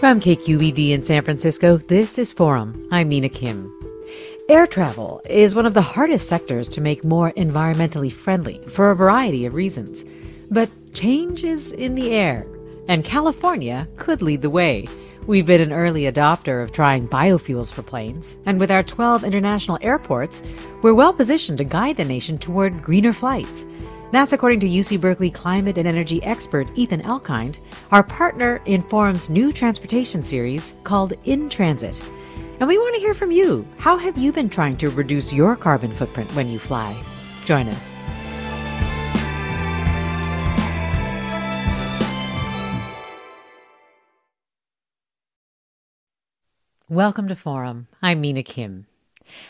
From KQED in San Francisco, this is Forum. I'm Mina Kim. Air travel is one of the hardest sectors to make more environmentally friendly for a variety of reasons. But change is in the air, and California could lead the way. We've been an early adopter of trying biofuels for planes, and with our 12 international airports, we're well positioned to guide the nation toward greener flights. That's according to UC Berkeley climate and energy expert Ethan Elkind, our partner in Forum's new transportation series called In Transit. And we want to hear from you. How have you been trying to reduce your carbon footprint when you fly? Join us. Welcome to Forum. I'm Mina Kim.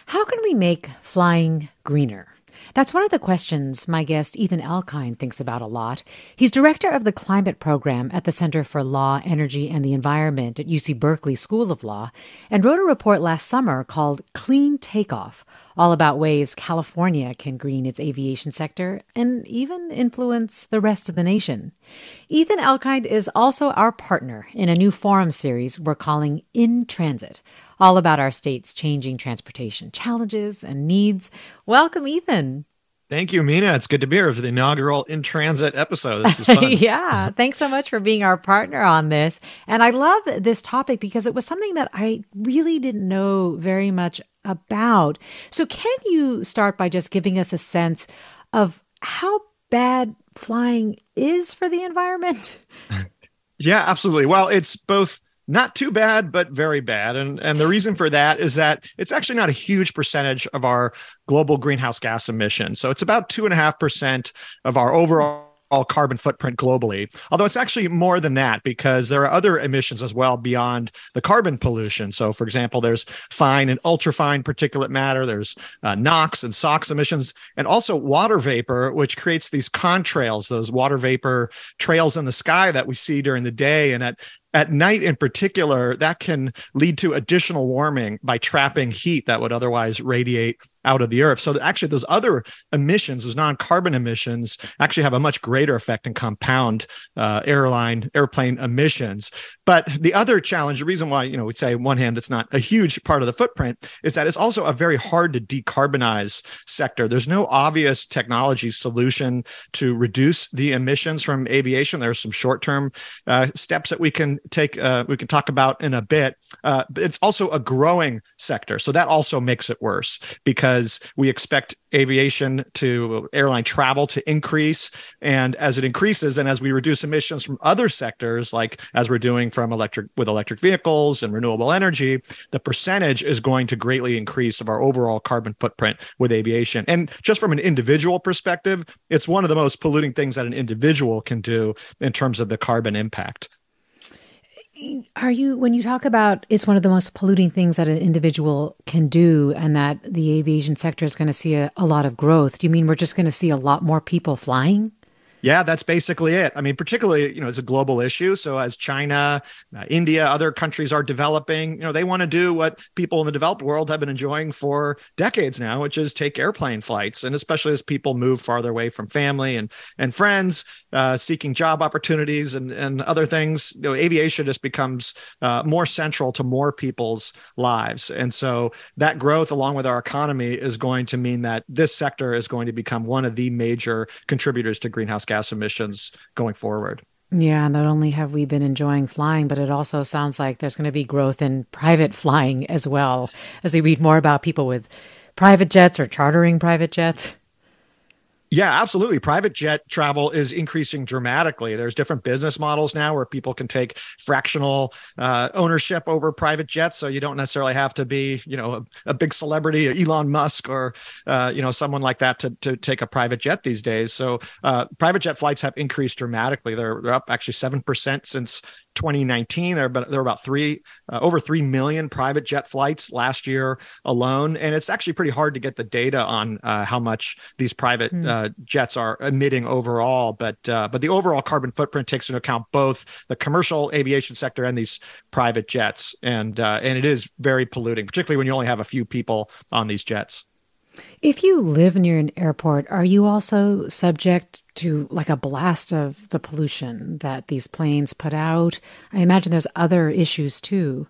How can we make flying greener? That's one of the questions my guest Ethan Elkind thinks about a lot. He's director of the climate program at the Center for Law, Energy, and the Environment at UC Berkeley School of Law and wrote a report last summer called Clean Takeoff, all about ways California can green its aviation sector and even influence the rest of the nation. Ethan Elkind is also our partner in a new forum series we're calling In Transit all about our state's changing transportation challenges and needs. Welcome, Ethan. Thank you, Mina. It's good to be here for the inaugural In Transit episode. This is fun. yeah. Thanks so much for being our partner on this. And I love this topic because it was something that I really didn't know very much about. So, can you start by just giving us a sense of how bad flying is for the environment? Yeah, absolutely. Well, it's both not too bad, but very bad. And, and the reason for that is that it's actually not a huge percentage of our global greenhouse gas emissions. So it's about 2.5% of our overall all carbon footprint globally. Although it's actually more than that because there are other emissions as well beyond the carbon pollution. So, for example, there's fine and ultrafine particulate matter, there's uh, NOx and SOx emissions, and also water vapor, which creates these contrails, those water vapor trails in the sky that we see during the day. And at at night in particular, that can lead to additional warming by trapping heat that would otherwise radiate out of the earth. So actually, those other emissions, those non-carbon emissions, actually have a much greater effect and compound uh, airline airplane emissions. But the other challenge, the reason why you know we say on one hand it's not a huge part of the footprint, is that it's also a very hard to decarbonize sector. There's no obvious technology solution to reduce the emissions from aviation. There are some short-term uh, steps that we can take uh, we can talk about in a bit. Uh, but it's also a growing sector, so that also makes it worse because we expect aviation to airline travel to increase, and as it increases, and as we reduce emissions from other sectors, like as we're doing from electric with electric vehicles and renewable energy, the percentage is going to greatly increase of our overall carbon footprint with aviation. And just from an individual perspective, it's one of the most polluting things that an individual can do in terms of the carbon impact are you when you talk about it's one of the most polluting things that an individual can do and that the aviation sector is going to see a, a lot of growth do you mean we're just going to see a lot more people flying Yeah, that's basically it. I mean, particularly, you know, it's a global issue. So as China, uh, India, other countries are developing, you know, they want to do what people in the developed world have been enjoying for decades now, which is take airplane flights. And especially as people move farther away from family and and friends, uh, seeking job opportunities and and other things, you know, aviation just becomes uh, more central to more people's lives. And so that growth, along with our economy, is going to mean that this sector is going to become one of the major contributors to greenhouse gas emissions going forward. Yeah, not only have we been enjoying flying, but it also sounds like there's going to be growth in private flying as well as we read more about people with private jets or chartering private jets. Yeah, absolutely. Private jet travel is increasing dramatically. There's different business models now where people can take fractional uh, ownership over private jets, so you don't necessarily have to be, you know, a, a big celebrity, Elon Musk, or uh, you know, someone like that to to take a private jet these days. So, uh, private jet flights have increased dramatically. They're, they're up actually seven percent since 2019 there but there were about three uh, over 3 million private jet flights last year alone. And it's actually pretty hard to get the data on uh, how much these private mm. uh, jets are emitting overall. But uh, but the overall carbon footprint takes into account both the commercial aviation sector and these private jets. And uh, and it is very polluting particularly when you only have a few people on these jets. If you live near an airport, are you also subject to like a blast of the pollution that these planes put out? I imagine there's other issues too.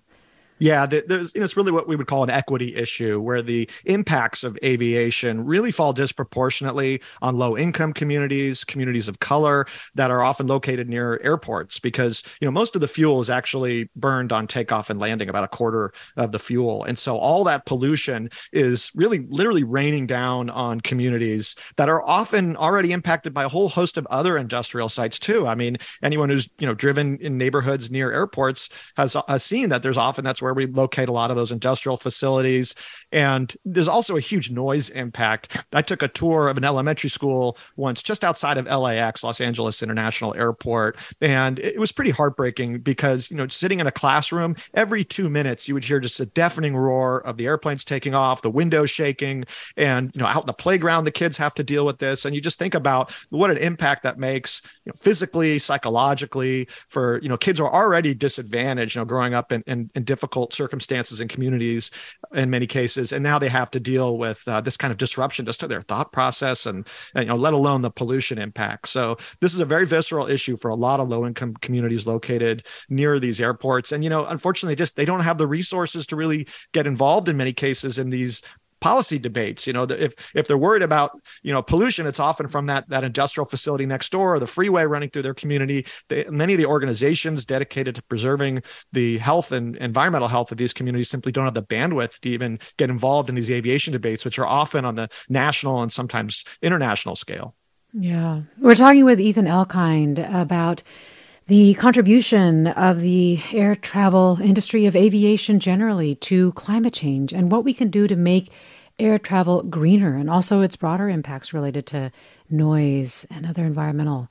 Yeah, there's you know, it's really what we would call an equity issue, where the impacts of aviation really fall disproportionately on low income communities, communities of color that are often located near airports, because you know most of the fuel is actually burned on takeoff and landing, about a quarter of the fuel, and so all that pollution is really literally raining down on communities that are often already impacted by a whole host of other industrial sites too. I mean, anyone who's you know driven in neighborhoods near airports has, has seen that there's often that's where where we locate a lot of those industrial facilities. And there's also a huge noise impact. I took a tour of an elementary school once just outside of LAX, Los Angeles International Airport. And it was pretty heartbreaking because, you know, sitting in a classroom, every two minutes, you would hear just a deafening roar of the airplanes taking off, the windows shaking. And, you know, out in the playground, the kids have to deal with this. And you just think about what an impact that makes, you know, physically, psychologically for, you know, kids are already disadvantaged, you know, growing up in, in, in difficult circumstances and communities in many cases and now they have to deal with uh, this kind of disruption just to their thought process and, and, you know let alone the pollution impact. So this is a very visceral issue for a lot of low income communities located near these airports. And you know unfortunately just they don't have the resources to really get involved in many cases in these policy debates. You know, if if they're worried about you know pollution, it's often from that that industrial facility next door or the freeway running through their community. They, many of the organizations dedicated to preserving the health and environmental health of these communities simply don't have the bandwidth to even get involved in these aviation debates, which are often on the national and sometimes international scale. Yeah, we're talking with Ethan Elkind about the contribution of the air travel industry of aviation generally to climate change and what we can do to make air travel greener and also its broader impacts related to noise and other environmental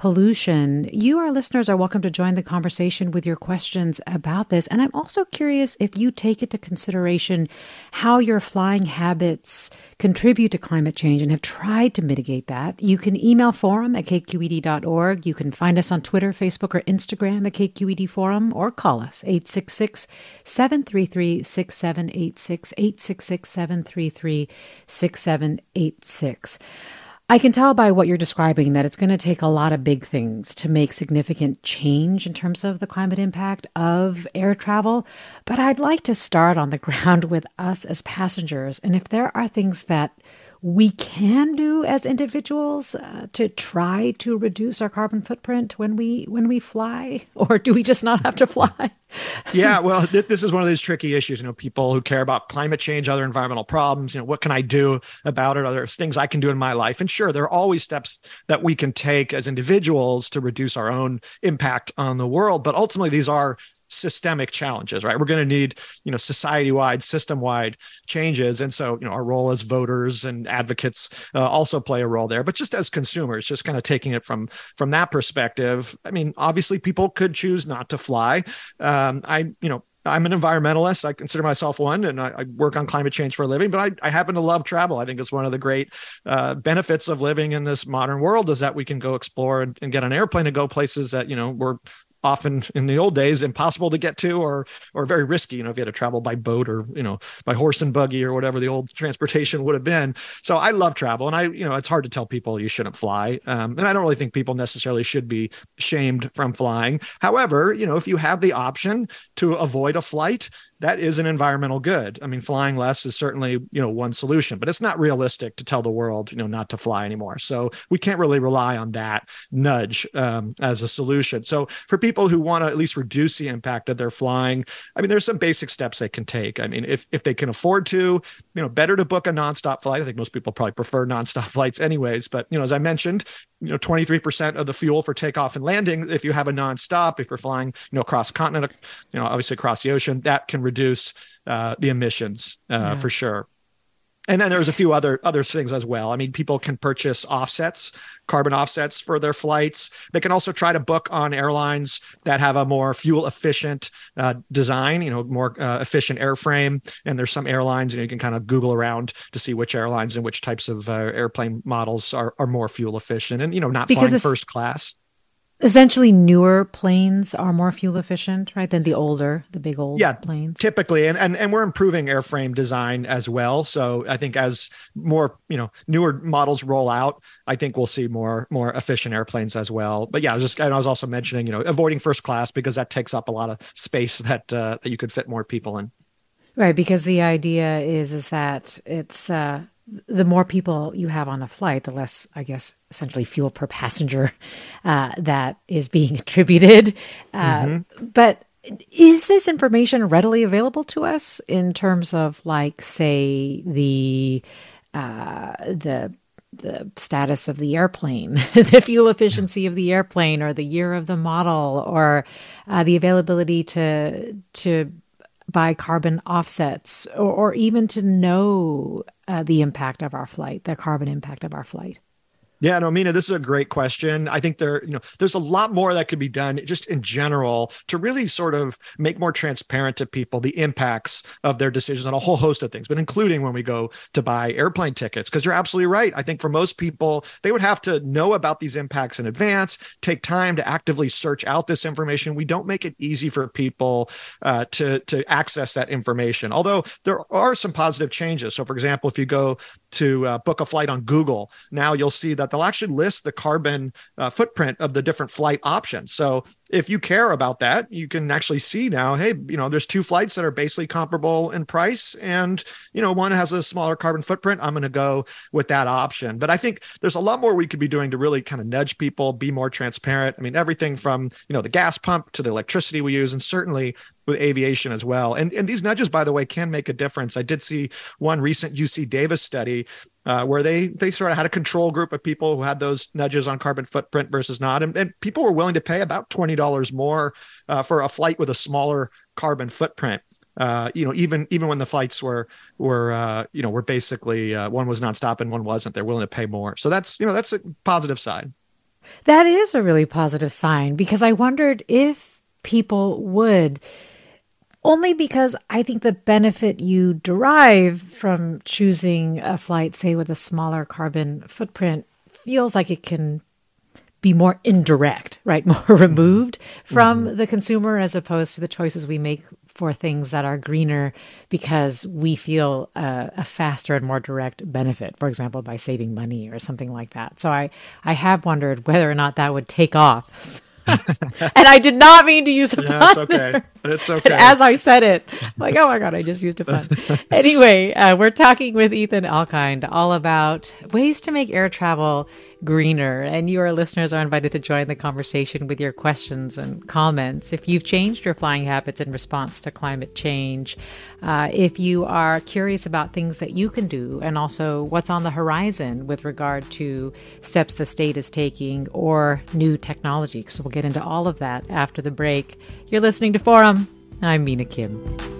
pollution. You, our listeners, are welcome to join the conversation with your questions about this. And I'm also curious if you take into consideration how your flying habits contribute to climate change and have tried to mitigate that. You can email forum at kqed.org. You can find us on Twitter, Facebook, or Instagram at KQED Forum or call us 866 733 6786, 866 733 6786. I can tell by what you're describing that it's going to take a lot of big things to make significant change in terms of the climate impact of air travel. But I'd like to start on the ground with us as passengers. And if there are things that we can do as individuals uh, to try to reduce our carbon footprint when we when we fly or do we just not have to fly? Yeah well th- this is one of these tricky issues you know people who care about climate change other environmental problems you know what can i do about it? Are there things i can do in my life? And sure there are always steps that we can take as individuals to reduce our own impact on the world but ultimately these are systemic challenges, right? We're going to need, you know, society-wide, system-wide changes, and so you know, our role as voters and advocates uh, also play a role there. But just as consumers, just kind of taking it from from that perspective, I mean, obviously, people could choose not to fly. Um, I, you know, I'm an environmentalist. I consider myself one, and I, I, work on climate change for a living. But I, I happen to love travel. I think it's one of the great uh, benefits of living in this modern world is that we can go explore and, and, get an airplane and go places that you know we're often in the old days impossible to get to or or very risky you know if you had to travel by boat or you know by horse and buggy or whatever the old transportation would have been. So i love travel and i you know it's hard to tell people you shouldn't fly um, and i don't really think people necessarily should be shamed from flying. However you know if you have the option to avoid a flight that is an environmental good. I mean, flying less is certainly, you know, one solution, but it's not realistic to tell the world, you know, not to fly anymore. So we can't really rely on that nudge um, as a solution. So for people who want to at least reduce the impact of their flying, I mean, there's some basic steps they can take. I mean, if if they can afford to, you know, better to book a nonstop flight. I think most people probably prefer nonstop flights anyways. But you know, as I mentioned, you know, 23% of the fuel for takeoff and landing, if you have a nonstop, if you're flying, you know, across continent, you know, obviously across the ocean, that can reduce uh, the emissions uh, yeah. for sure. And then there's a few other other things as well. I mean, people can purchase offsets, carbon offsets for their flights. They can also try to book on airlines that have a more fuel efficient uh, design, you know, more uh, efficient airframe. And there's some airlines, you know, you can kind of Google around to see which airlines and which types of uh, airplane models are, are more fuel efficient and, you know, not because flying first class essentially newer planes are more fuel efficient right than the older the big old yeah, planes. typically and, and and we're improving airframe design as well. So i think as more you know newer models roll out i think we'll see more more efficient airplanes as well. But yeah I just and i was also mentioning you know avoiding first class because that takes up a lot of space that uh, that you could fit more people in. Right because the idea is is that it's uh the more people you have on a flight, the less, I guess, essentially fuel per passenger uh, that is being attributed. Uh, mm-hmm. But is this information readily available to us in terms of, like, say, the uh, the the status of the airplane, the fuel efficiency of the airplane, or the year of the model, or uh, the availability to to buy carbon offsets, or, or even to know uh, the impact of our flight, the carbon impact of our flight? Yeah, no, Mina, this is a great question. I think there, you know, there's a lot more that could be done just in general to really sort of make more transparent to people the impacts of their decisions on a whole host of things, but including when we go to buy airplane tickets. Because you're absolutely right. I think for most people, they would have to know about these impacts in advance, take time to actively search out this information. We don't make it easy for people uh, to to access that information. Although there are some positive changes. So, for example, if you go to uh, book a flight on Google, now you'll see that they'll actually list the carbon uh, footprint of the different flight options. So if you care about that, you can actually see now, hey, you know, there's two flights that are basically comparable in price, and you know, one has a smaller carbon footprint. I'm going to go with that option. But I think there's a lot more we could be doing to really kind of nudge people, be more transparent. I mean, everything from you know the gas pump to the electricity we use, and certainly with aviation as well. And and these nudges, by the way, can make a difference. I did see one recent UC Davis study uh, where they they sort of had a control group of people who had those nudges on carbon footprint versus not, and, and people were willing to pay about twenty dollars more uh, for a flight with a smaller carbon footprint. Uh, you know, even even when the flights were were uh, you know were basically uh, one was nonstop and one wasn't, they're willing to pay more. So that's you know that's a positive side. That is a really positive sign because I wondered if people would only because I think the benefit you derive from choosing a flight, say with a smaller carbon footprint, feels like it can be more indirect, right? More removed from mm-hmm. the consumer as opposed to the choices we make for things that are greener because we feel uh, a faster and more direct benefit, for example, by saving money or something like that. So I, I have wondered whether or not that would take off. and I did not mean to use a yeah, It's okay. It's okay. But as I said it, I'm like, oh my god, I just used a pun. anyway, uh, we're talking with Ethan Elkind all about ways to make air travel greener. And you, our listeners, are invited to join the conversation with your questions and comments. If you've changed your flying habits in response to climate change, uh, if you are curious about things that you can do, and also what's on the horizon with regard to steps the state is taking or new technology. because we'll get into all of that after the break. You're listening to Forum. I'm Mina Kim.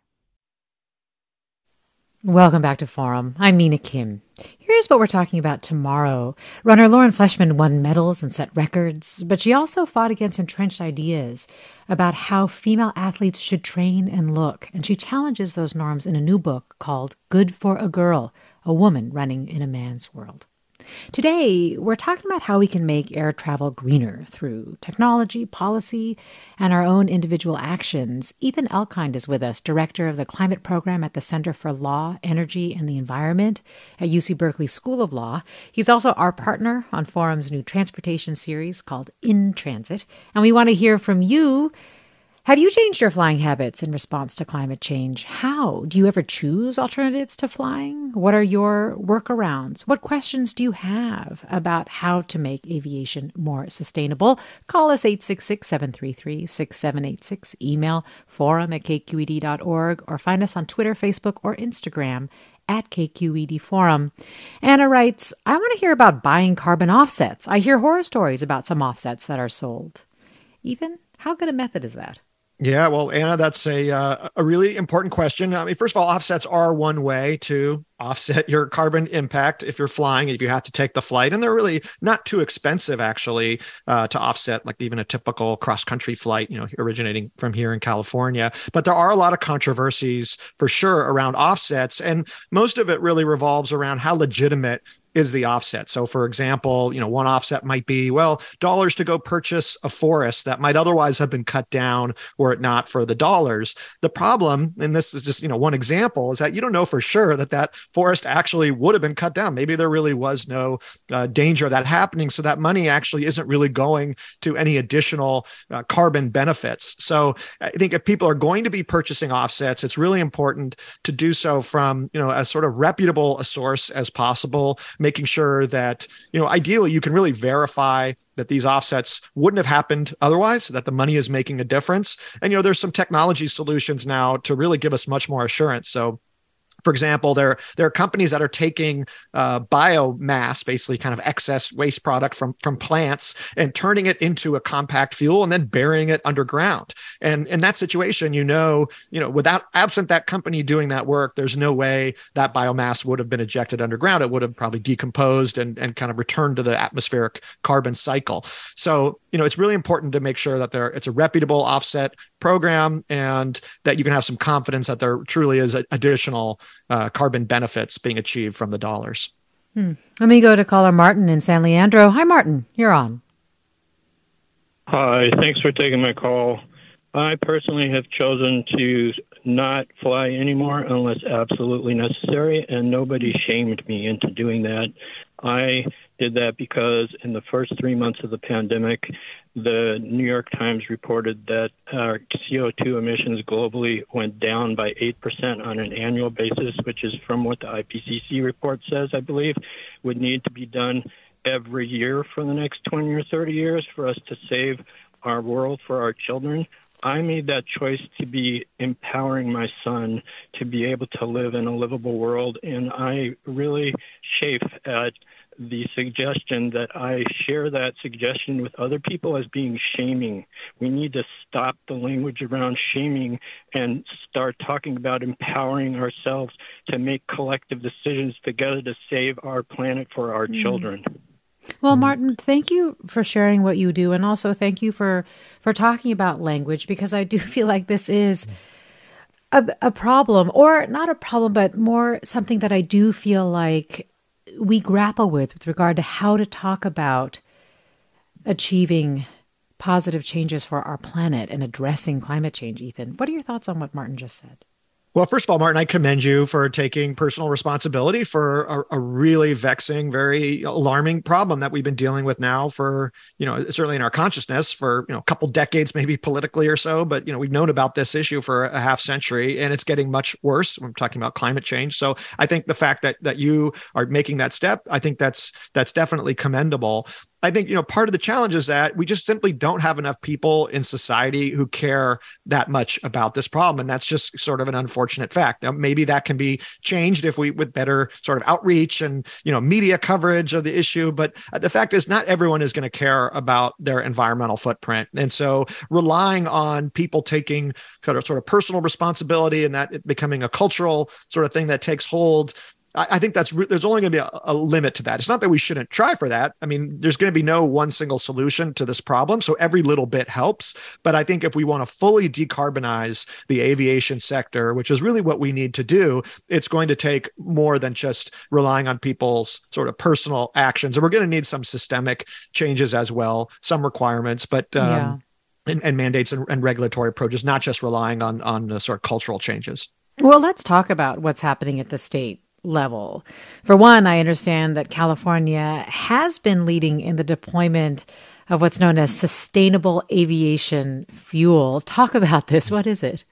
Welcome back to Forum. I'm Mina Kim. Here's what we're talking about tomorrow. Runner Lauren Fleshman won medals and set records, but she also fought against entrenched ideas about how female athletes should train and look, and she challenges those norms in a new book called Good for a Girl A Woman Running in a Man's World. Today, we're talking about how we can make air travel greener through technology, policy, and our own individual actions. Ethan Elkind is with us, director of the climate program at the Center for Law, Energy, and the Environment at UC Berkeley School of Law. He's also our partner on Forum's new transportation series called In Transit. And we want to hear from you have you changed your flying habits in response to climate change? How? Do you ever choose alternatives to flying? What are your workarounds? What questions do you have about how to make aviation more sustainable? Call us 866 733 6786, email forum at kqed.org, or find us on Twitter, Facebook, or Instagram at KQED Forum. Anna writes, I want to hear about buying carbon offsets. I hear horror stories about some offsets that are sold. Ethan, how good a method is that? Yeah, well, Anna, that's a uh, a really important question. I mean, first of all, offsets are one way to offset your carbon impact if you're flying, if you have to take the flight, and they're really not too expensive actually uh, to offset, like even a typical cross country flight, you know, originating from here in California. But there are a lot of controversies for sure around offsets, and most of it really revolves around how legitimate is the offset. So, for example, you know, one offset might be, well, dollars to go purchase a forest that might otherwise have been cut down were it not for the dollars. The problem, and this is just, you know, one example, is that you don't know for sure that that forest actually would have been cut down. Maybe there really was no uh, danger of that happening. So that money actually isn't really going to any additional uh, carbon benefits. So I think if people are going to be purchasing offsets, it's really important to do so from, you know, as sort of reputable a source as possible making sure that, you know, ideally you can really verify that these offsets wouldn't have happened otherwise, that the money is making a difference. And, you know, there's some technology solutions now to really give us much more assurance. So, for example, there there are companies that are taking uh, biomass, basically kind of excess waste product from from plants, and turning it into a compact fuel, and then burying it underground. And in that situation, you know, you know, without absent that company doing that work, there's no way that biomass would have been ejected underground. It would have probably decomposed and and kind of returned to the atmospheric carbon cycle. So you know, it's really important to make sure that there it's a reputable offset program and that you can have some confidence that there truly is additional uh, carbon benefits being achieved from the dollars. Hmm. Let me go to caller Martin in San Leandro. Hi, Martin. You're on. Hi. Thanks for taking my call. I personally have chosen to not fly anymore unless absolutely necessary, and nobody shamed me into doing that. I did that because in the first three months of the pandemic, the New York Times reported that uh, our CO2 emissions globally went down by 8% on an annual basis, which is from what the IPCC report says, I believe, would need to be done every year for the next 20 or 30 years for us to save our world for our children. I made that choice to be empowering my son to be able to live in a livable world, and I really chafe at the suggestion that I share that suggestion with other people as being shaming. We need to stop the language around shaming and start talking about empowering ourselves to make collective decisions together to save our planet for our mm. children. Well, Martin, thank you for sharing what you do and also thank you for for talking about language because I do feel like this is a, a problem, or not a problem, but more something that I do feel like we grapple with with regard to how to talk about achieving positive changes for our planet and addressing climate change, Ethan. What are your thoughts on what Martin just said? Well, first of all, Martin, I commend you for taking personal responsibility for a, a, really vexing, very alarming problem that we've been dealing with now for, you know, certainly in our consciousness for, you know, a couple decades, maybe politically or so. But, you know, we've known about this issue for a half century and it's getting much worse. I'm talking about climate change. So I think the fact that that you are making that step, I think that's that's definitely commendable. I think you know part of the challenge is that we just simply don't have enough people in society who care that much about this problem, and that's just sort of an unfortunate fact. Now, maybe that can be changed if we with better sort of outreach and you know media coverage of the issue. But uh, the fact is, not everyone is going to care about their environmental footprint, and so relying on people taking kind of sort of personal responsibility and that becoming a cultural sort of thing that takes hold I, think that's re- there's only going to be a, a, limit to that. It's not that we shouldn't try for that. I mean, there's going to be no one single solution to this problem. So every little bit helps. But I think if we want to fully decarbonize the aviation sector, which is really what we need to do, it's going to take more than just relying on people's sort of personal actions. And we're going to need some systemic changes as well, some requirements, but um, yeah. and, and, mandates and, and regulatory approaches, not just relying on on the sort of cultural changes. Well, let's talk about what's happening at the state level. For one, I understand that California has been leading in the deployment of what's known as sustainable aviation fuel. Talk about this. What is it?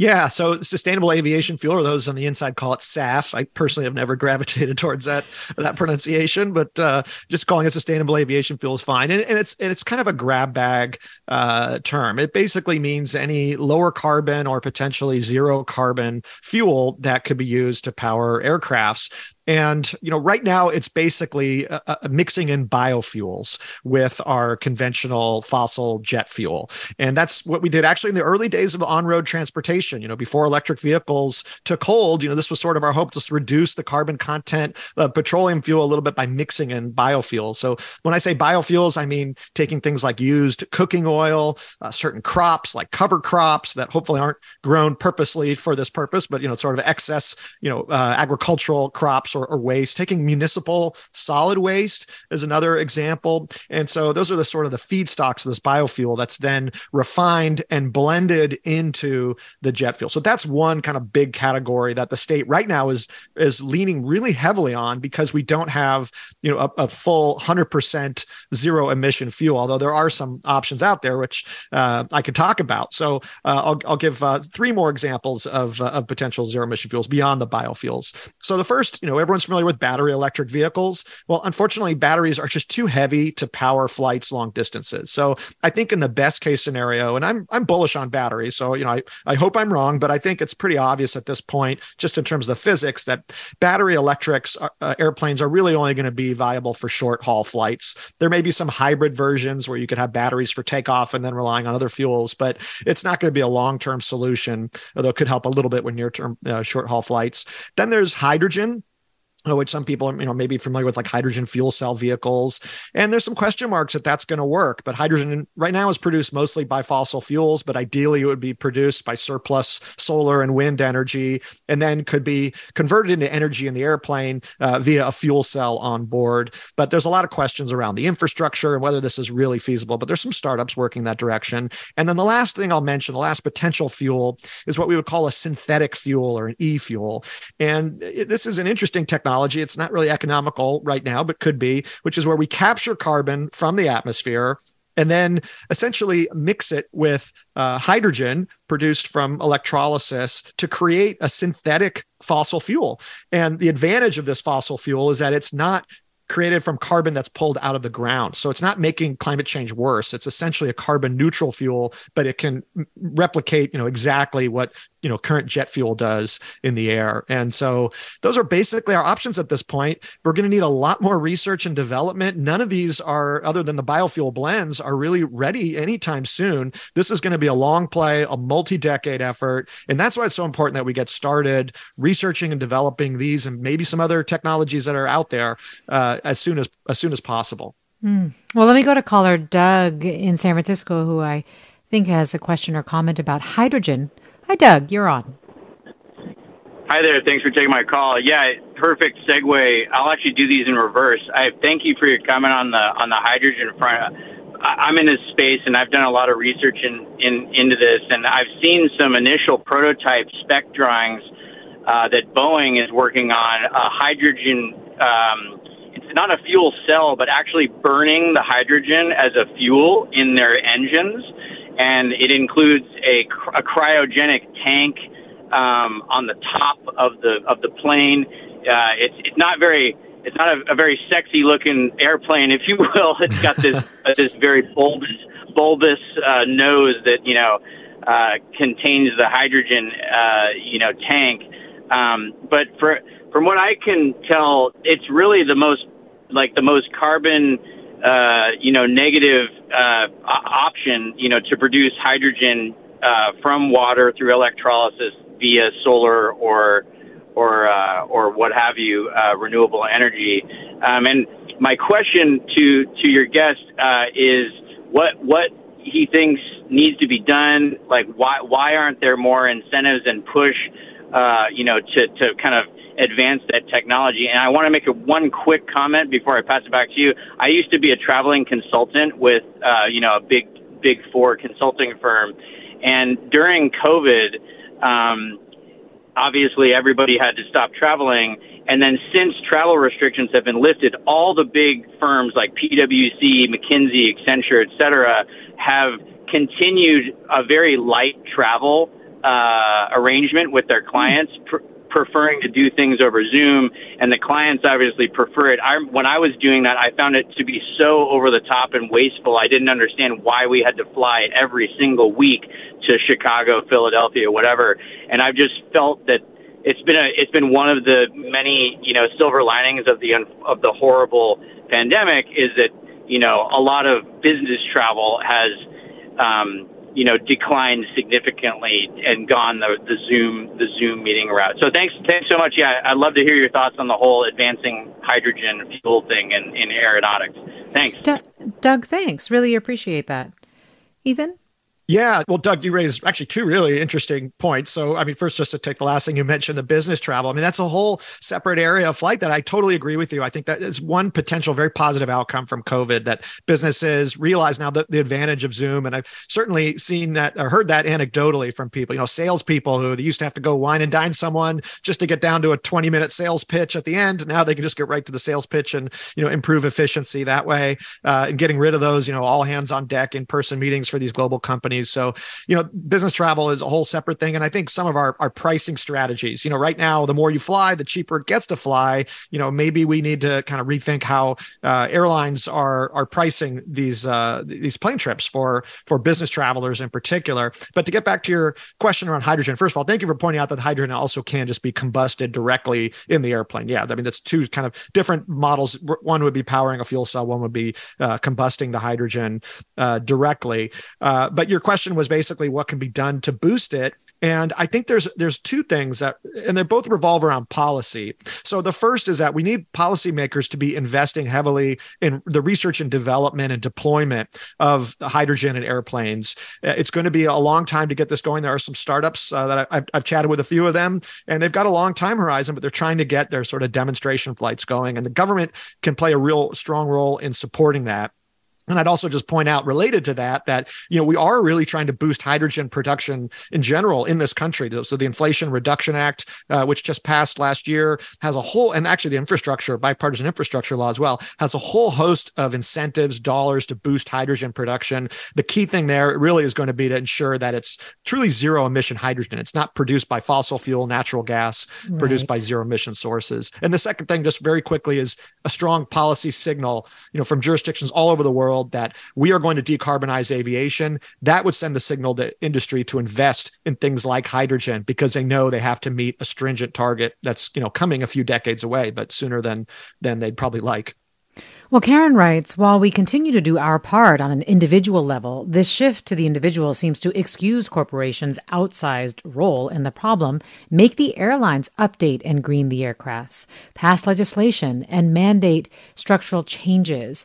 Yeah, so sustainable aviation fuel, or those on the inside call it SAF. I personally have never gravitated towards that that pronunciation, but uh, just calling it sustainable aviation fuel is fine. And, and it's and it's kind of a grab bag uh, term. It basically means any lower carbon or potentially zero carbon fuel that could be used to power aircrafts. And you know, right now it's basically a, a mixing in biofuels with our conventional fossil jet fuel, and that's what we did actually in the early days of on-road transportation. You know, before electric vehicles took hold, you know, this was sort of our hope to reduce the carbon content of petroleum fuel a little bit by mixing in biofuels. So when I say biofuels, I mean taking things like used cooking oil, uh, certain crops like cover crops that hopefully aren't grown purposely for this purpose, but you know, sort of excess, you know, uh, agricultural crops or, or waste. Taking municipal solid waste is another example. And so those are the sort of the feedstocks of this biofuel that's then refined and blended into the jet fuel. So that's one kind of big category that the state right now is is leaning really heavily on because we don't have you know a, a full 100% zero emission fuel. Although there are some options out there which uh, I could talk about. So uh, I'll, I'll give uh, three more examples of, uh, of potential zero emission fuels beyond the biofuels. So the first, you know, everyone's familiar with battery electric vehicles. Well, unfortunately, batteries are just too heavy to power flights long distances. So I think in the best case scenario, and I'm I'm bullish on batteries, so you know I, I hope I'm wrong, but I think it's pretty obvious at this point, just in terms of the physics, that battery electrics uh, uh airplanes are really only going to be viable for short haul flights. There may be some hybrid versions where you could have batteries for takeoff and then relying on other fuels, but it's not going to be a long term solution, although it could help a little bit with near term uh, short haul flights. Then there's hydrogen which some people you know maybe familiar with like hydrogen fuel cell vehicles. And there's some question marks if that's going to work but hydrogen right now is produced mostly by fossil fuels but ideally it would be produced by surplus solar and wind energy and then could be converted into energy in the airplane uh, via a fuel cell on board. But there's a lot of questions around the infrastructure and whether this is really feasible but there's some startups working that direction. And then the last thing i'll mention the last potential fuel is what we would call a synthetic fuel or an e-fuel. And this is an interesting technology technology. It's not really economical right now, but could be, which is where we capture carbon from the atmosphere and then essentially mix it with uh, hydrogen produced from electrolysis to create a synthetic fossil fuel. And the advantage of this fossil fuel is that it's not created from carbon that's pulled out of the ground. So it's not making climate change worse. It's essentially a carbon neutral fuel, but it can replicate, you know, exactly what you know current jet fuel does in the air. And so those are basically our options at this point. We're going to need a lot more research and development. None of these are other than the biofuel blends are really ready anytime soon. This is going to be a long play a multi-decade effort and that's why it's so important that we get started researching and developing these and maybe some other technologies that are out there uh, as soon as as soon as possible. Mm. well let me go to caller doug in san francisco who i think has a question or comment about hydrogen Hi, Doug. You're on. Hi there. Thanks for taking my call. Yeah, perfect segue. I'll actually do these in reverse. I thank you for your comment on the on the hydrogen front. I'm in this space and I've done a lot of research in, in into this, and I've seen some initial prototype spec drawings uh, that Boeing is working on a hydrogen. Um, it's not a fuel cell, but actually burning the hydrogen as a fuel in their engines, and it includes a, a cryogenic tank um, on the top of the of the plane. Uh, it's it's not very it's not a, a very sexy looking airplane, if you will. It's got this uh, this very bulbous bulbous uh, nose that you know uh, contains the hydrogen uh, you know tank. Um, but for from what I can tell, it's really the most like the most carbon uh, you know negative uh, option you know to produce hydrogen uh, from water through electrolysis via solar or or uh, or what have you, uh, renewable energy. Um, and my question to to your guest uh, is what what he thinks needs to be done. Like why why aren't there more incentives and push, uh, you know, to to kind of advance that technology. And I want to make a one quick comment before I pass it back to you. I used to be a traveling consultant with, uh, you know, a big, big four consulting firm. And during COVID, um, obviously everybody had to stop traveling. And then since travel restrictions have been lifted, all the big firms like PwC, McKinsey, Accenture, et cetera, have continued a very light travel uh, arrangement with their clients, pr- preferring to do things over Zoom, and the clients obviously prefer it. I, when I was doing that, I found it to be so over the top and wasteful. I didn't understand why we had to fly every single week to Chicago, Philadelphia, whatever. And I've just felt that it's been a it's been one of the many you know silver linings of the of the horrible pandemic is that you know a lot of business travel has um, you know, declined significantly and gone the, the Zoom the Zoom meeting route. So thanks thanks so much. Yeah, I'd love to hear your thoughts on the whole advancing hydrogen fuel thing in, in aeronautics. Thanks, D- Doug. Thanks, really appreciate that. Ethan. Yeah, well, Doug, you raised actually two really interesting points. So, I mean, first, just to take the last thing you mentioned, the business travel. I mean, that's a whole separate area of flight that I totally agree with you. I think that is one potential very positive outcome from COVID that businesses realize now the, the advantage of Zoom. And I've certainly seen that or heard that anecdotally from people, you know, salespeople who they used to have to go wine and dine someone just to get down to a 20 minute sales pitch at the end. Now they can just get right to the sales pitch and, you know, improve efficiency that way uh, and getting rid of those, you know, all hands on deck in person meetings for these global companies companies. So, you know, business travel is a whole separate thing. And I think some of our, our pricing strategies, you know, right now, the more you fly, the cheaper it gets to fly. You know, maybe we need to kind of rethink how uh, airlines are are pricing these uh, these plane trips for for business travelers in particular. But to get back to your question around hydrogen, first of all, thank you for pointing out that hydrogen also can just be combusted directly in the airplane. Yeah, I mean that's two kind of different models. One would be powering a fuel cell, one would be uh, combusting the hydrogen uh, directly. Uh, but your question was basically what can be done to boost it. And I think there's there's two things that and they both revolve around policy. So the first is that we need policymakers to be investing heavily in the research and development and deployment of hydrogen and airplanes. Uh, it's going to be a long time to get this going. There are some startups uh, that I've, I've chatted with a few of them, and they've got a long time horizon, but they're trying to get their sort of demonstration flights going. And the government can play a real strong role in supporting that. And I'd also just point out related to that, that, you know, we are really trying to boost hydrogen production in general in this country. So the Inflation Reduction Act, uh, which just passed last year, has a whole, and actually the infrastructure, bipartisan infrastructure law as well, has a whole host of incentives, dollars to boost hydrogen production. The key thing there really is going to be to ensure that it's truly zero emission hydrogen. It's not produced by fossil fuel, natural gas, right. produced by zero emission sources. And the second thing, just very quickly, is a strong policy signal, you know, from jurisdictions all over the world world that we are going to decarbonize aviation, that would send the signal to industry to invest in things like hydrogen because they know they have to meet a stringent target that's you know coming a few decades away, but sooner than than they'd probably like. Well, Karen writes, while we continue to do our part on an individual level, this shift to the individual seems to excuse corporations' outsized role in the problem, make the airlines update and green the aircrafts, pass legislation, and mandate structural changes.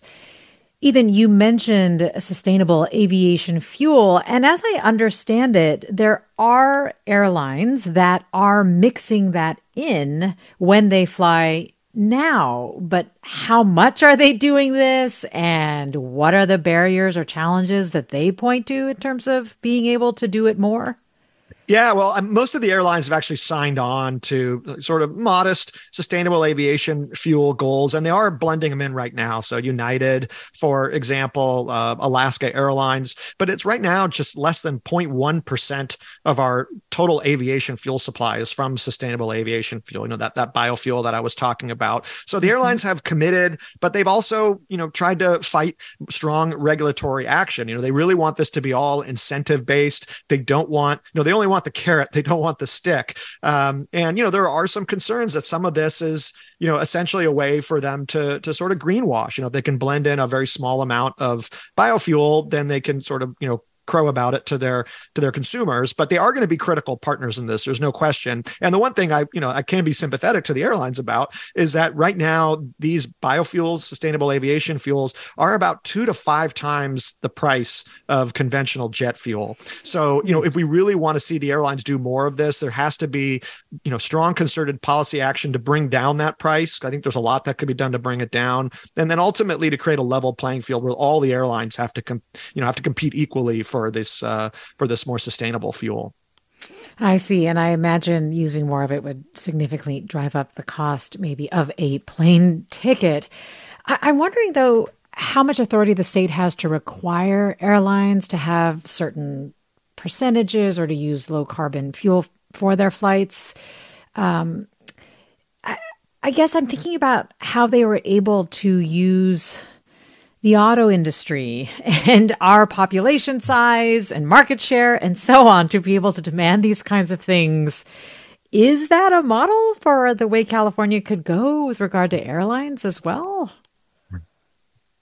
Ethan, you mentioned sustainable aviation fuel. And as I understand it, there are airlines that are mixing that in when they fly now. But how much are they doing this? And what are the barriers or challenges that they point to in terms of being able to do it more? Yeah, well, most of the airlines have actually signed on to sort of modest sustainable aviation fuel goals, and they are blending them in right now. So, United, for example, uh, Alaska Airlines, but it's right now just less than 0.1% of our total aviation fuel supply is from sustainable aviation fuel, you know, that, that biofuel that I was talking about. So, the mm-hmm. airlines have committed, but they've also, you know, tried to fight strong regulatory action. You know, they really want this to be all incentive based. They don't want, you know, they only want want the carrot, they don't want the stick. Um, and you know, there are some concerns that some of this is you know essentially a way for them to to sort of greenwash. You know, they can blend in a very small amount of biofuel, then they can sort of you know crow about it to their to their consumers but they are going to be critical partners in this there's no question. And the one thing i you know i can be sympathetic to the airlines about is that right now these biofuels sustainable aviation fuels are about two to five times the price of conventional jet fuel. So you know if we really want to see the airlines do more of this there has to be you know strong concerted policy action to bring down that price. I think there's a lot that could be done to bring it down. And then ultimately to create a level playing field where all the airlines have to com- you know have to compete equally for this uh, for this more sustainable fuel. I see. And I imagine using more of it would significantly drive up the cost, maybe, of a plane ticket. I- am wondering, though, how much authority the state has to require airlines to have certain percentages or to use low carbon fuel for their flights. Um, I, I guess I'm thinking about how they were able to use the auto industry and our population size and market share and so on to be able to demand these kinds of things. Is that a model for the way California could go with regard to airlines as well?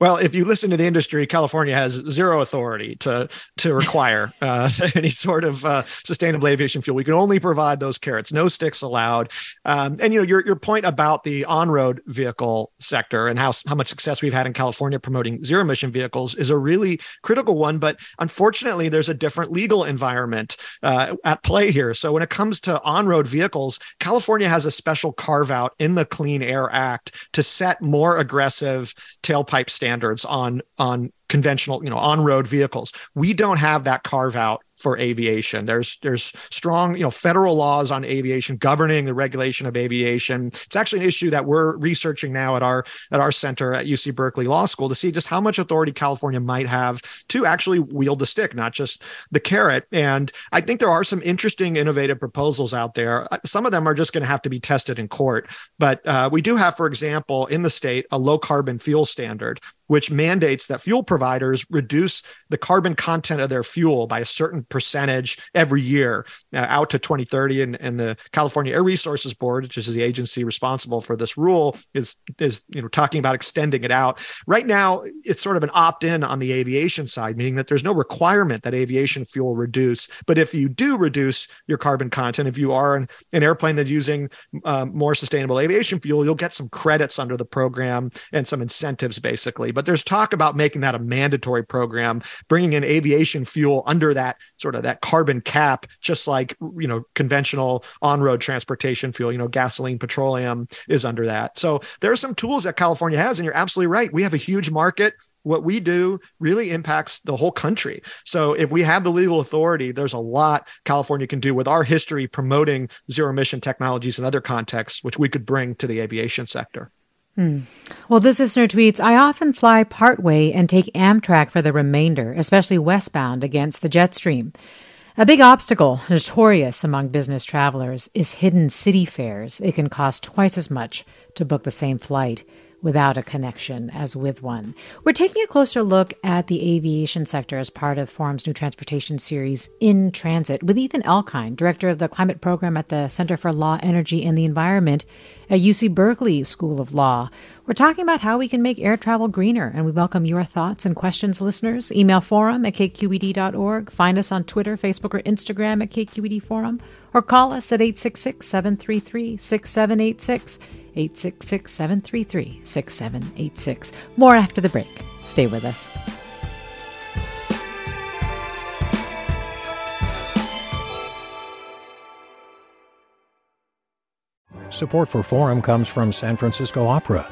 Well, if you listen to the industry, California has zero authority to to require uh, any sort of uh, sustainable aviation fuel. We can only provide those carrots, no sticks allowed. Um, and you know your your point about the on road vehicle sector and how how much success we've had in California promoting zero emission vehicles is a really critical one. But unfortunately, there's a different legal environment uh, at play here. So when it comes to on road vehicles, California has a special carve out in the Clean Air Act to set more aggressive tailpipe standards standards on on conventional, you know, on-road vehicles. We don't have that carve out for aviation. There's there's strong, you know, federal laws on aviation governing the regulation of aviation. It's actually an issue that we're researching now at our at our center at UC Berkeley Law School to see just how much authority California might have to actually wield the stick, not just the carrot. And I think there are some interesting, innovative proposals out there. Uh, some of them are just going to have to be tested in court, but uh, we do have, for example, in the state, a low carbon fuel standard which mandates that fuel providers reduce the carbon content of their fuel by a certain percentage every year uh, out to 2030. And, and the California Air Resources Board, which is the agency responsible for this rule, is is you know talking about extending it out. Right now, it's sort of an opt-in on the aviation side, meaning that there's no requirement that aviation fuel reduce. But if you do reduce your carbon content, if you are an, an airplane that's using um, more sustainable aviation fuel, you'll get some credits under the program and some incentives, basically. But there's talk about making that a mandatory program, bringing in aviation fuel under that sort of that carbon cap, just like you know conventional on-road transportation fuel. You know, gasoline, petroleum is under that. So there are some tools that California has, and you're absolutely right. We have a huge market what we do really impacts the whole country. So if we have the legal authority, there's a lot California can do with our history promoting zero emission technologies in other contexts, which we could bring to the aviation sector. Hmm. Well, this listener tweets I often fly partway and take Amtrak for the remainder, especially westbound against the jet stream. A big obstacle, notorious among business travelers, is hidden city fares. It can cost twice as much to book the same flight without a connection as with one. We're taking a closer look at the aviation sector as part of Forum's new transportation series, In Transit, with Ethan Elkind, director of the climate program at the Center for Law, Energy, and the Environment at UC Berkeley School of Law. We're talking about how we can make air travel greener, and we welcome your thoughts and questions, listeners. Email forum at kqed.org. Find us on Twitter, Facebook, or Instagram at KQED Forum, or call us at 866 733 6786. 866 733 6786. More after the break. Stay with us. Support for Forum comes from San Francisco Opera.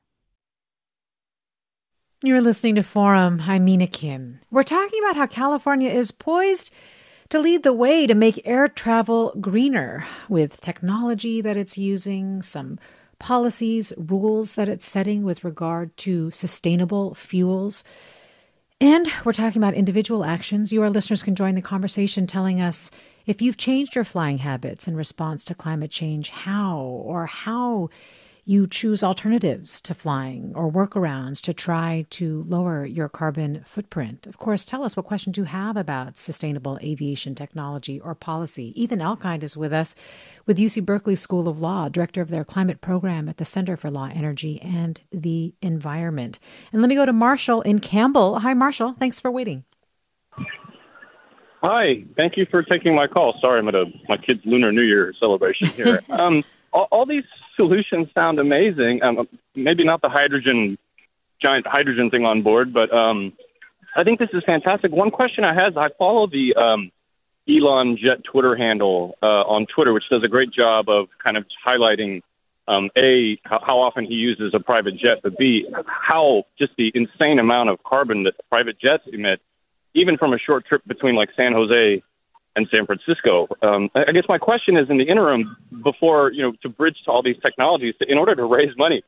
You're listening to Forum. I'm Mina Kim. We're talking about how California is poised to lead the way to make air travel greener with technology that it's using, some policies, rules that it's setting with regard to sustainable fuels. And we're talking about individual actions. You, our listeners, can join the conversation telling us if you've changed your flying habits in response to climate change, how or how you choose alternatives to flying or workarounds to try to lower your carbon footprint. Of course, tell us what questions you have about sustainable aviation technology or policy. Ethan Elkind is with us with UC Berkeley School of Law, director of their climate program at the Center for Law, Energy, and the Environment. And let me go to Marshall in Campbell. Hi, Marshall. Thanks for waiting. Hi, thank you for taking my call. Sorry, I'm at a my kid's Lunar New Year celebration here. um, all, all, these solutions sound amazing. Um, maybe not the hydrogen giant hydrogen thing on board, but um, I think this is fantastic. One question I have: I follow the um, Elon Jet Twitter handle uh, on Twitter, which does a great job of kind of highlighting um, a how often he uses a private jet, but b how just the insane amount of carbon that private jets emit, even from a short trip between like San Jose and San Francisco. Um, I guess my question is, in the interim, before you know, to bridge to all these technologies, in order to raise money,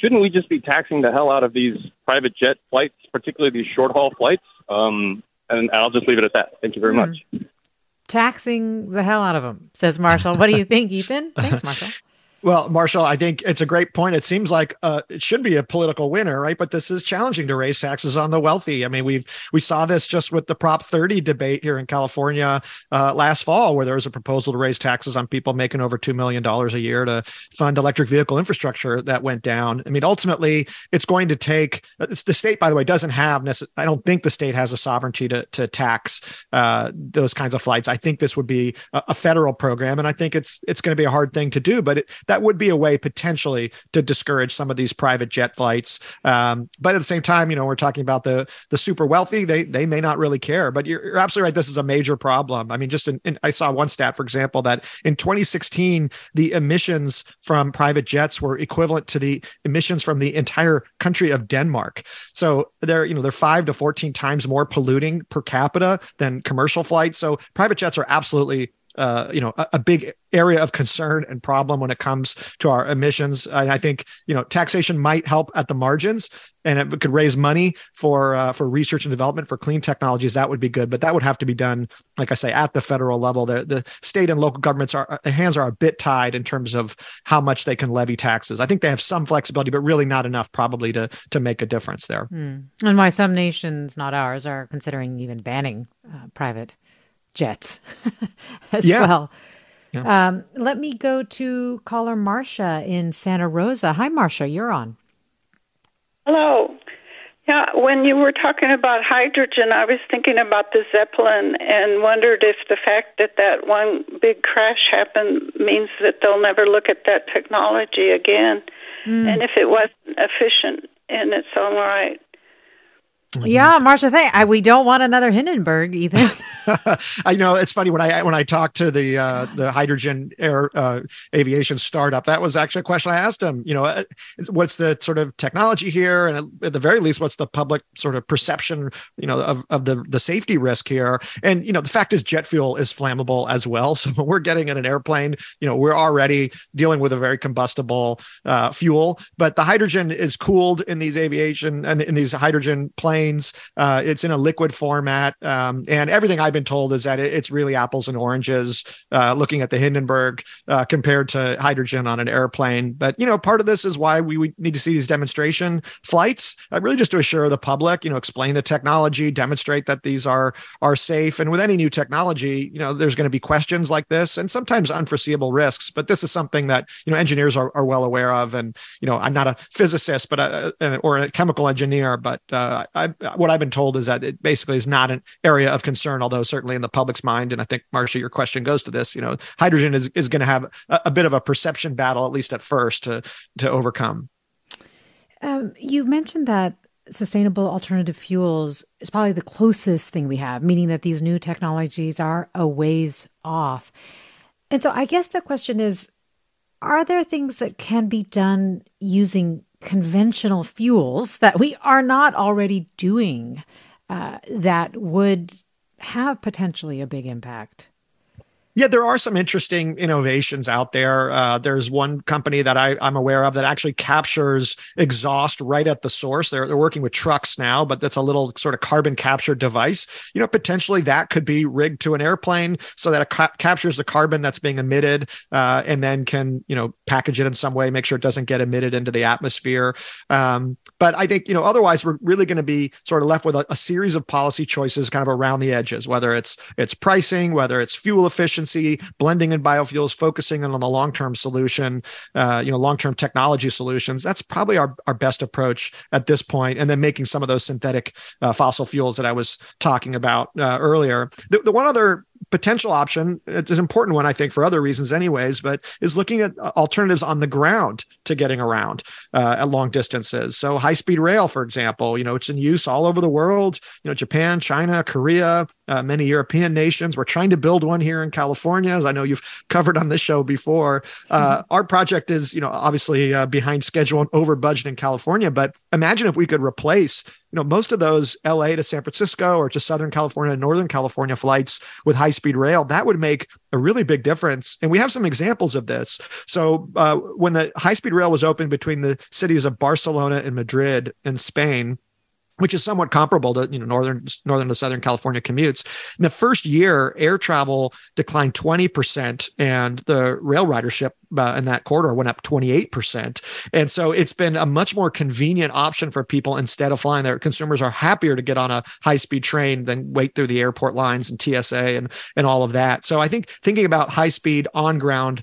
shouldn't we just be taxing the hell out of these private jet flights, particularly these short haul flights? Um, and I'll just leave it at that. Thank you very mm. much. Taxing the hell out of them, says Marshall. What do you think, Ethan? Thanks, Marshall. Well, Marshall, I think it's a great point. It seems like uh, it should be a political winner, right? But this is challenging to raise taxes on the wealthy. I mean, we've we saw this just with the Prop 30 debate here in California uh, last fall, where there was a proposal to raise taxes on people making over two million dollars a year to fund electric vehicle infrastructure that went down. I mean, ultimately, it's going to take the state. By the way, doesn't have. Necess- I don't think the state has a sovereignty to to tax uh, those kinds of flights. I think this would be a, a federal program, and I think it's it's going to be a hard thing to do, but it that would be a way potentially to discourage some of these private jet flights. Um, but at the same time, you know, we're talking about the the super wealthy. They they may not really care. But you're, you're absolutely right. This is a major problem. I mean, just in, in, I saw one stat, for example, that in 2016 the emissions from private jets were equivalent to the emissions from the entire country of Denmark. So they're you know they're five to 14 times more polluting per capita than commercial flights. So private jets are absolutely uh, you know a, a, big area of concern and problem when it comes to our emissions. And I think you know taxation might help at the margins, and it could raise money for uh, for research and development for clean technologies. That would be good, but that would have to be done, like I say, at the federal level. The the state and local governments are their hands are a bit tied in terms of how much they can levy taxes. I think they have some flexibility, but really not enough probably to to make a difference there. Mm. And why some nations, not ours, are considering even banning uh, private jets as yeah. well. Yeah. Um, let me go to caller Marcia in Santa Rosa. Hi, Marcia, you're on. Hello. Yeah, when you were talking about hydrogen, I was thinking about the Zeppelin and wondered if the fact that that one big crash happened means that they'll never look at that technology again, mm. and if it wasn't efficient in its own right. Yeah, Marcia, thank I, we don't want another Hindenburg, Ethan. I know it's funny when I when I talked to the uh, the hydrogen air uh, aviation startup. That was actually a question I asked them. You know, uh, what's the sort of technology here, and at the very least, what's the public sort of perception, you know, of, of the the safety risk here? And you know, the fact is, jet fuel is flammable as well. So when we're getting in an airplane, you know, we're already dealing with a very combustible uh, fuel. But the hydrogen is cooled in these aviation and in these hydrogen planes. Uh, it's in a liquid format, um, and everything I've been told is that it's really apples and oranges. Uh, looking at the Hindenburg uh, compared to hydrogen on an airplane, but you know, part of this is why we, we need to see these demonstration flights, uh, really just to assure the public, you know, explain the technology, demonstrate that these are are safe. And with any new technology, you know, there's going to be questions like this, and sometimes unforeseeable risks. But this is something that you know engineers are, are well aware of. And you know, I'm not a physicist, but a, a, or a chemical engineer, but uh, I, what I've been told is that it basically is not an area of concern, although certainly in the public's mind. And I think Marcia, your question goes to this. You know, hydrogen is is going to have a, a bit of a perception battle, at least at first, to to overcome. Um, you mentioned that sustainable alternative fuels is probably the closest thing we have, meaning that these new technologies are a ways off. And so I guess the question is are there things that can be done using conventional fuels that we are not already doing uh, that would have potentially a big impact? Yeah, there are some interesting innovations out there. Uh, there's one company that I, am aware of that actually captures exhaust right at the source. They're, they're working with trucks now, but that's a little sort of carbon capture device. You know, potentially that could be rigged to an airplane so that it ca- captures the carbon that's being emitted uh, and then can, you know, package it in some way, make sure it doesn't get emitted into the atmosphere. Um, but I think, you know, otherwise we're really going to be sort of left with a, a series of policy choices kind of around the edges, whether it's it's pricing, whether it's fuel efficiency efficiency, blending in biofuels, focusing on the long term solution, uh, you know, long term technology solutions. That's probably our, our best approach at this point. And then making some of those synthetic uh, fossil fuels that I was talking about uh, earlier. The, the one other potential option. It's an important one i think for other reasons anyways but is looking at uh, alternatives on the ground to getting around uh, at long distances. So high speed rail for example you know it's in use all over the world you know japan china korea uh, many european nations. We're trying to build one here in california as i know you've covered on this show before. Uh, mm-hmm. our project is you know obviously uh, behind schedule and over budget in california but imagine if we could replace you know most of those LA to San Francisco or to Southern California, Northern California flights with high speed rail, that would make a really big difference. And we have some examples of this. So uh, when the high speed rail was opened between the cities of Barcelona and Madrid in Spain, which is somewhat comparable to you know northern northern to southern California commutes. In the first year, air travel declined 20%, and the rail ridership uh, in that corridor went up 28%. And so it's been a much more convenient option for people instead of flying Their Consumers are happier to get on a high speed train than wait through the airport lines and TSA and and all of that. So I think thinking about high speed on ground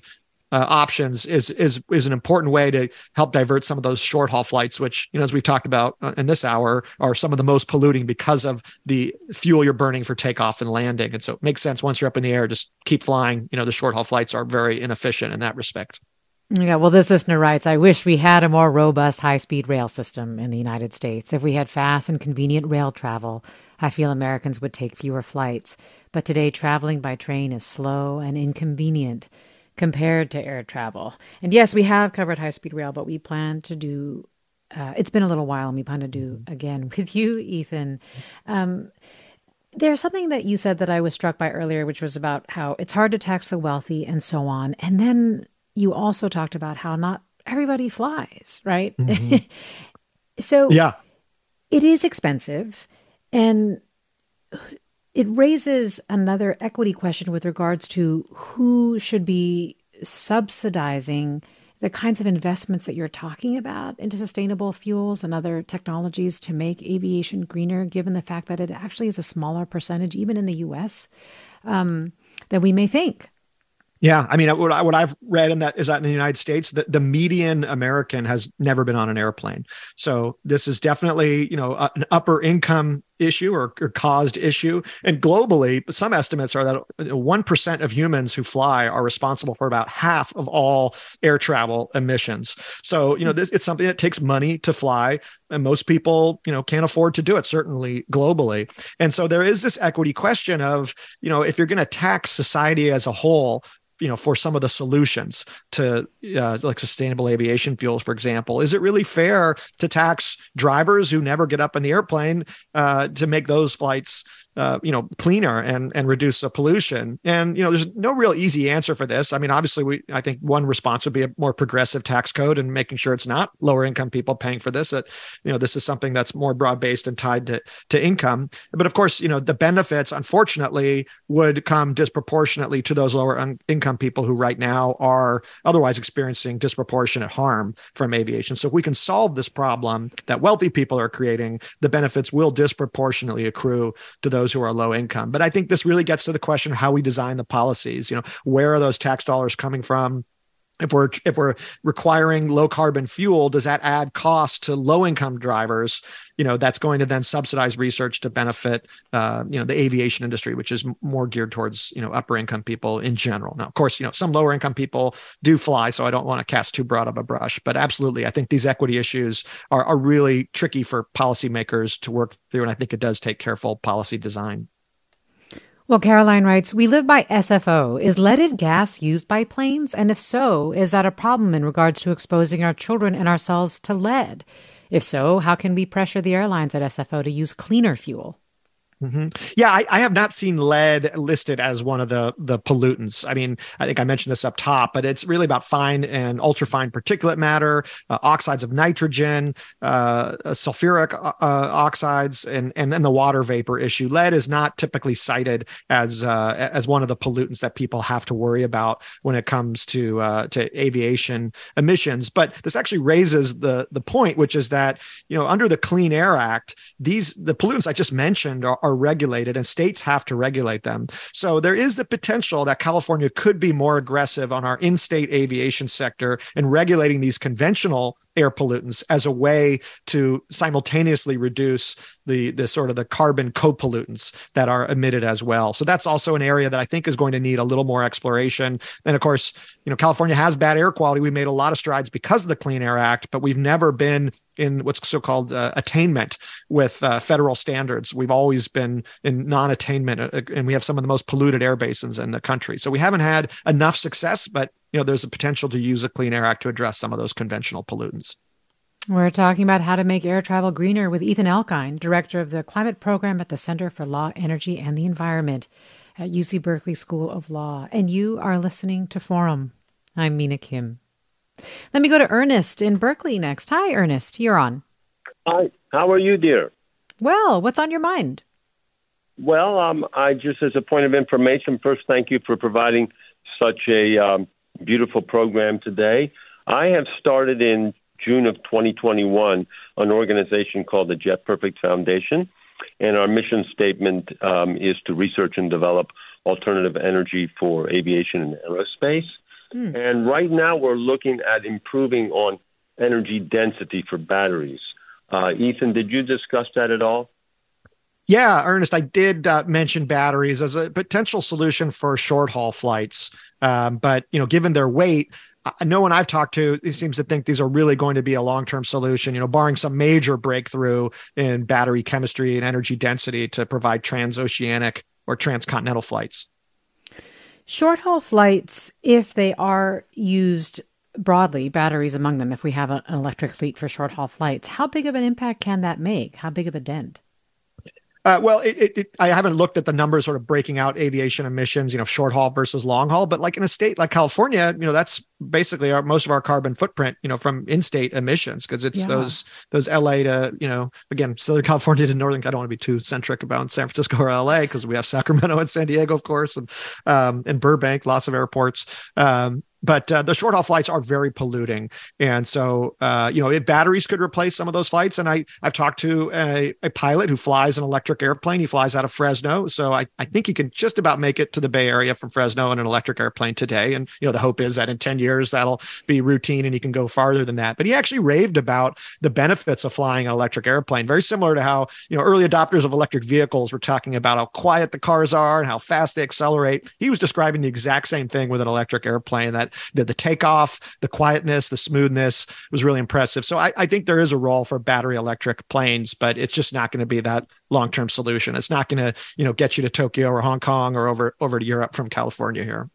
uh, options is is is an important way to help divert some of those short haul flights, which you know as we've talked about uh, in this hour are some of the most polluting because of the fuel you're burning for takeoff and landing. And so it makes sense once you're up in the air, just keep flying. You know the short haul flights are very inefficient in that respect. Yeah, well, this listener writes, I wish we had a more robust high speed rail system in the United States. If we had fast and convenient rail travel, I feel Americans would take fewer flights. But today, traveling by train is slow and inconvenient compared to air travel. And yes, we have covered high speed rail, but we plan to do. Uh, it's been a little while, and we plan to do again with you, Ethan. Um, there's something that you said that I was struck by earlier, which was about how it's hard to tax the wealthy and so on. And then you also talked about how not everybody flies, right? Mm-hmm. so yeah, it is expensive, and it raises another equity question with regards to who should be subsidizing the kinds of investments that you're talking about into sustainable fuels and other technologies to make aviation greener, given the fact that it actually is a smaller percentage, even in the US, um, than we may think. Yeah, I mean, what, I, what I've read in that is that in the United States, the, the median American has never been on an airplane. So this is definitely, you know, an upper income issue or, or, caused issue. And globally, some estimates are that 1% of humans who fly are responsible for about half of all air travel emissions. So, you know, this it's something that takes money to fly and most people, you know, can't afford to do it certainly globally. And so there is this equity question of, you know, if you're going to tax society as a whole you know for some of the solutions to uh, like sustainable aviation fuels for example. Is it really fair to tax drivers who never get up in the airplane uh, to make those flights uh, you know cleaner and and reduce the pollution. And you know there's no real easy answer for this. I mean obviously we i think one response would be a more progressive tax code and making sure it's not lower income people paying for this that you know this is something that's more broad based and tied to to income. But of course you know the benefits unfortunately would come disproportionately to those lower un- income people who right now are otherwise experiencing disproportionate harm from aviation. So if we can solve this problem that wealthy people are creating the benefits will disproportionately accrue to those those who are low income. But I think this really gets to the question how we design the policies. You know, where are those tax dollars coming from? If we're if we're requiring low carbon fuel does that add cost to low income drivers? You know that's going to then subsidize research to benefit uh, you know the aviation industry which is more geared towards you know upper income people in general. Now of course you know some lower income people do fly so i don't want to cast too broad of a brush but absolutely i think these equity issues are, are really tricky for policymakers to work through and i think it does take careful policy design well, Caroline writes, we live by SFO. Is leaded gas used by planes? And if so, is that a problem in regards to exposing our children and ourselves to lead? If so, how can we pressure the airlines at SFO to use cleaner fuel? Mm-hmm. Yeah, I, I, have not seen lead listed as one of the the pollutants. I mean, I think I mentioned this up top, but it's really about fine and ultrafine particulate matter, uh, oxides of nitrogen, uh, uh sulfuric uh, uh, oxides, and and then the water vapor issue. Lead is not typically cited as uh, as one of the pollutants that people have to worry about when it comes to to aviation emissions. But this actually raises the the point, which is that you know under the Clean Air Act, these the pollutants I just mentioned are are regulated and states have to regulate them. So there is the potential that California could be more aggressive on our in state aviation sector in regulating these conventional air pollutants as a way to simultaneously reduce the the sort of the carbon co-pollutants that are emitted as well. So that's also an area that I think is going to need a little more exploration. And of course, you know, California has bad air quality. We made a lot of strides because of the Clean Air Act, but we've never been in what's so-called uh, attainment with uh, federal standards. We've always been in non-attainment, uh, and we have some of the most polluted air basins in the country. So we haven't had enough success, but you know, there's a potential to use a Clean Air Act to address some of those conventional pollutants. We're talking about how to make air travel greener with Ethan Elkind, director of the climate program at the Center for Law, Energy, and the Environment at UC Berkeley School of Law. And you are listening to Forum. I'm Mina Kim. Let me go to Ernest in Berkeley next. Hi, Ernest. You're on. Hi. How are you, dear? Well, what's on your mind? Well, um, I just, as a point of information, first, thank you for providing such a um, beautiful program today. I have started in June of 2021 an organization called the Jet Perfect Foundation, and our mission statement um, is to research and develop alternative energy for aviation and aerospace. Mm. And right now, we're looking at improving on energy density for batteries. Uh, Ethan, did you discuss that at all? Yeah, Ernest, I did uh, mention batteries as a potential solution for short haul flights. Um, but you know, given their weight, no one I've talked to seems to think these are really going to be a long-term solution. You know, barring some major breakthrough in battery chemistry and energy density to provide transoceanic or transcontinental flights. Short haul flights, if they are used broadly, batteries among them, if we have an electric fleet for short haul flights, how big of an impact can that make? How big of a dent? Uh, well, it, it, it, I haven't looked at the numbers sort of breaking out aviation emissions, you know, short haul versus long haul, but like in a state like California, you know, that's basically our most of our carbon footprint, you know, from in-state emissions because it's yeah. those those LA to, you know, again, Southern California to Northern. I don't want to be too centric about San Francisco or LA because we have Sacramento and San Diego, of course, and um, and Burbank, lots of airports. Um, but uh, the short haul flights are very polluting, and so uh, you know if batteries could replace some of those flights, and I I've talked to a, a pilot who flies an electric airplane. He flies out of Fresno, so I I think he can just about make it to the Bay Area from Fresno in an electric airplane today. And you know the hope is that in ten years that'll be routine and he can go farther than that. But he actually raved about the benefits of flying an electric airplane, very similar to how you know early adopters of electric vehicles were talking about how quiet the cars are and how fast they accelerate. He was describing the exact same thing with an electric airplane that the, the takeoff, the quietness, the smoothness was really impressive. So I, I think there is a role for battery electric planes, but it's just not going to be that long-term solution. It's not going to, you know, get you to Tokyo or Hong Kong or over over to Europe from California here.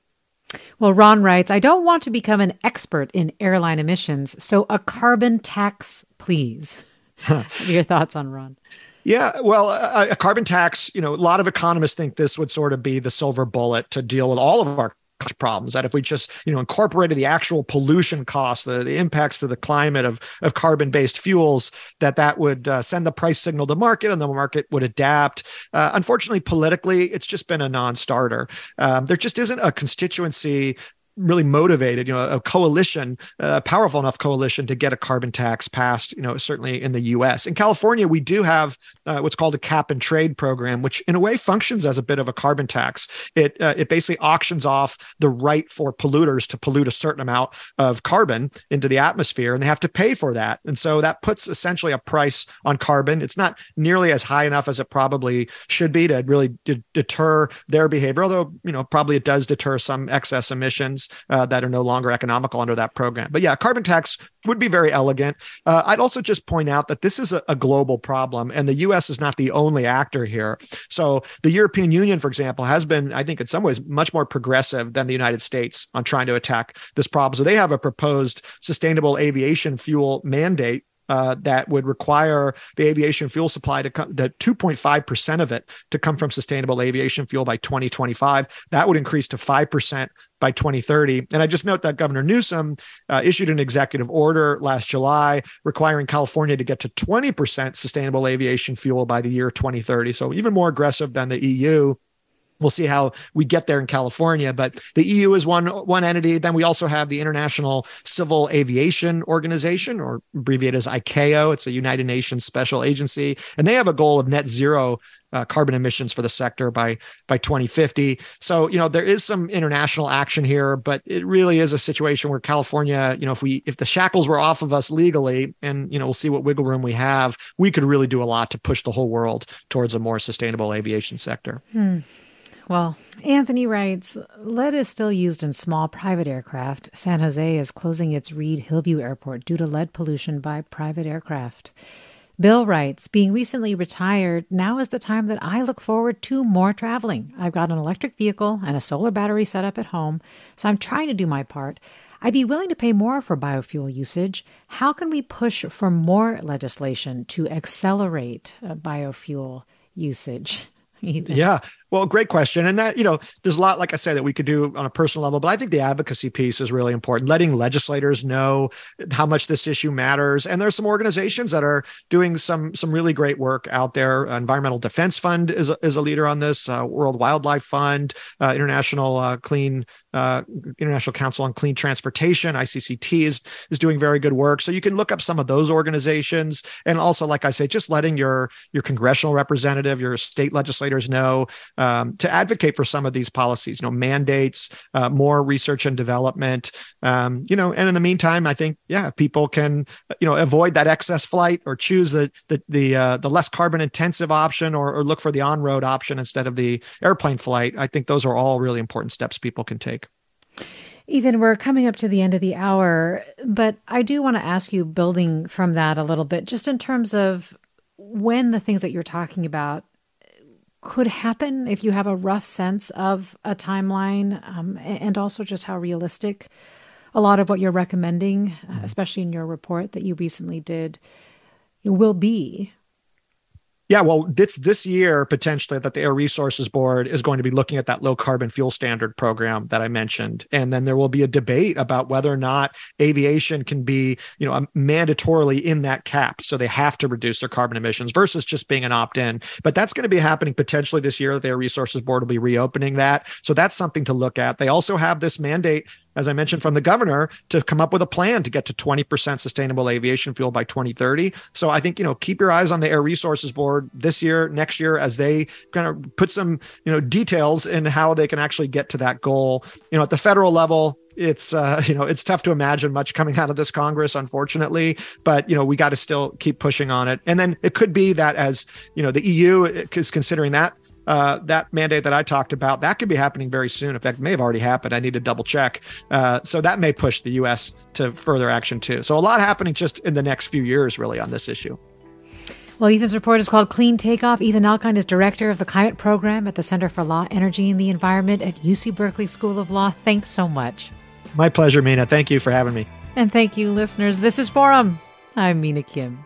Well, Ron writes, I don't want to become an expert in airline emissions, so a carbon tax, please. your thoughts on Ron? Yeah, well, a, a, carbon tax, you know, a lot of economists think this would sort of be the silver bullet to deal with all of our problems that if we just you know incorporated the actual pollution costs the, the impacts to the climate of of carbon based fuels that that would uh, send the price signal to market and the market would adapt. Uh, unfortunately politically it's just been a non-starter. Um, there just isn't a constituency really motivated, you know, a coalition, a powerful enough coalition to get a carbon tax passed, you know, certainly in the US. In California, we do have uh, what's called a cap and trade program, which in a way functions as a bit of a carbon tax. It, uh, it basically auctions off the right for polluters to pollute a certain amount of carbon into the atmosphere, and they have to pay for that. And so that puts essentially a price on carbon. It's not nearly as high enough as it probably should be to really de- deter their behavior, although, you know, probably it does deter some excess emissions uh, that are no longer economical under that program. But yeah, carbon tax would be very elegant. Uh, I'd also just point out that this is a, a, global problem, and the U.S. is not the only actor here. So the European Union, for example, has been, I think, in some ways, much more progressive than the United States on trying to attack this problem. So they have a proposed sustainable aviation fuel mandate uh, that would require the aviation fuel supply to come to 2.5% of it to come from sustainable aviation fuel by 2025. That would increase to 5% by 2030. And I just note that Governor Newsom uh, issued an executive order last July requiring California to get to 20% sustainable aviation fuel by the year 2030. So even more aggressive than the EU we'll see how we get there in California. But the EU is one one entity. Then we also have the International Civil Aviation Organization, or abbreviated as ICAO. It's a United Nations special agency, and they have a goal of net zero uh, carbon emissions for the sector by by 2050. So you know there is some international action here, but it really is a situation where California, you know, if we if the shackles were off of us legally, and you know we'll see what wiggle room we have, we could really do a lot to push the whole world towards a more sustainable aviation sector. Hmm. Well, Anthony writes lead is still used in small private aircraft. San Jose is closing its Reed Hillview Airport due to lead pollution by private aircraft. Bill writes, being recently retired, now is the time that I look forward to more traveling. I've got an electric vehicle and a solar battery set up at home, so I'm trying to do my part. I'd be willing to pay more for biofuel usage. How can we push for more legislation to accelerate uh, biofuel usage? yeah. Well, great question. And that, you know, there's a lot, like I said, that we could do on a personal level, but I think the advocacy piece is really important, letting legislators know how much this issue matters. And there's some organizations that are doing some some really great work out there. Environmental Defense Fund is a, is a leader on this, uh, World Wildlife Fund, uh, International uh, Clean uh, International Council on Clean Transportation, ICCT is is doing very good work. So you can look up some of those organizations, and also, like I say, just letting your your congressional representative, your state legislators know um, to advocate for some of these policies, you know, mandates, uh, more research and development, um, you know, and in the meantime, I think, yeah, people can, you know, avoid that excess flight or choose the the the, uh, the less carbon intensive option or, or look for the on road option instead of the airplane flight. I think those are all really important steps people can take. Ethan, we're coming up to the end of the hour, but I do want to ask you, building from that a little bit, just in terms of when the things that you're talking about could happen if you have a rough sense of a timeline um, and also just how realistic a lot of what you're recommending, uh, mm-hmm. especially in your report that you recently did, will be yeah, well, this this year potentially that the Air Resources Board is going to be looking at that low carbon fuel standard program that I mentioned, and then there will be a debate about whether or not aviation can be, you know, um, mandatorily in that cap, so they have to reduce their carbon emissions versus just being an opt-in. But that's going to be happening potentially this year. The Air Resources Board will be reopening that, so that's something to look at. They also have this mandate as I mentioned, from the governor to come up with a plan to get to 20% sustainable aviation fuel by 2030. So I think, you know, keep your eyes on the Air Resources Board this year, next year, as they kind of put some, you know, details in how they can actually get to that goal. You know, at the federal level, it's uh, you know it's tough to imagine much coming out of this congress unfortunately but you know we got to still keep pushing on it and then it could be that as you know the eu is considering that uh, that mandate that I talked about, that could be happening very soon. In fact, may have already happened. I need to double check. Uh, so that may push the U.S. to further action too. So a lot happening just in the next few years, really, on this issue. Well, Ethan's report is called Clean Takeoff. Ethan Elkind is director of the climate program at the Center for Law, Energy, and the Environment at UC Berkeley School of Law. Thanks so much. My pleasure, Mina. Thank you for having me. And thank you, listeners. This is Forum. I'm Mina Kim.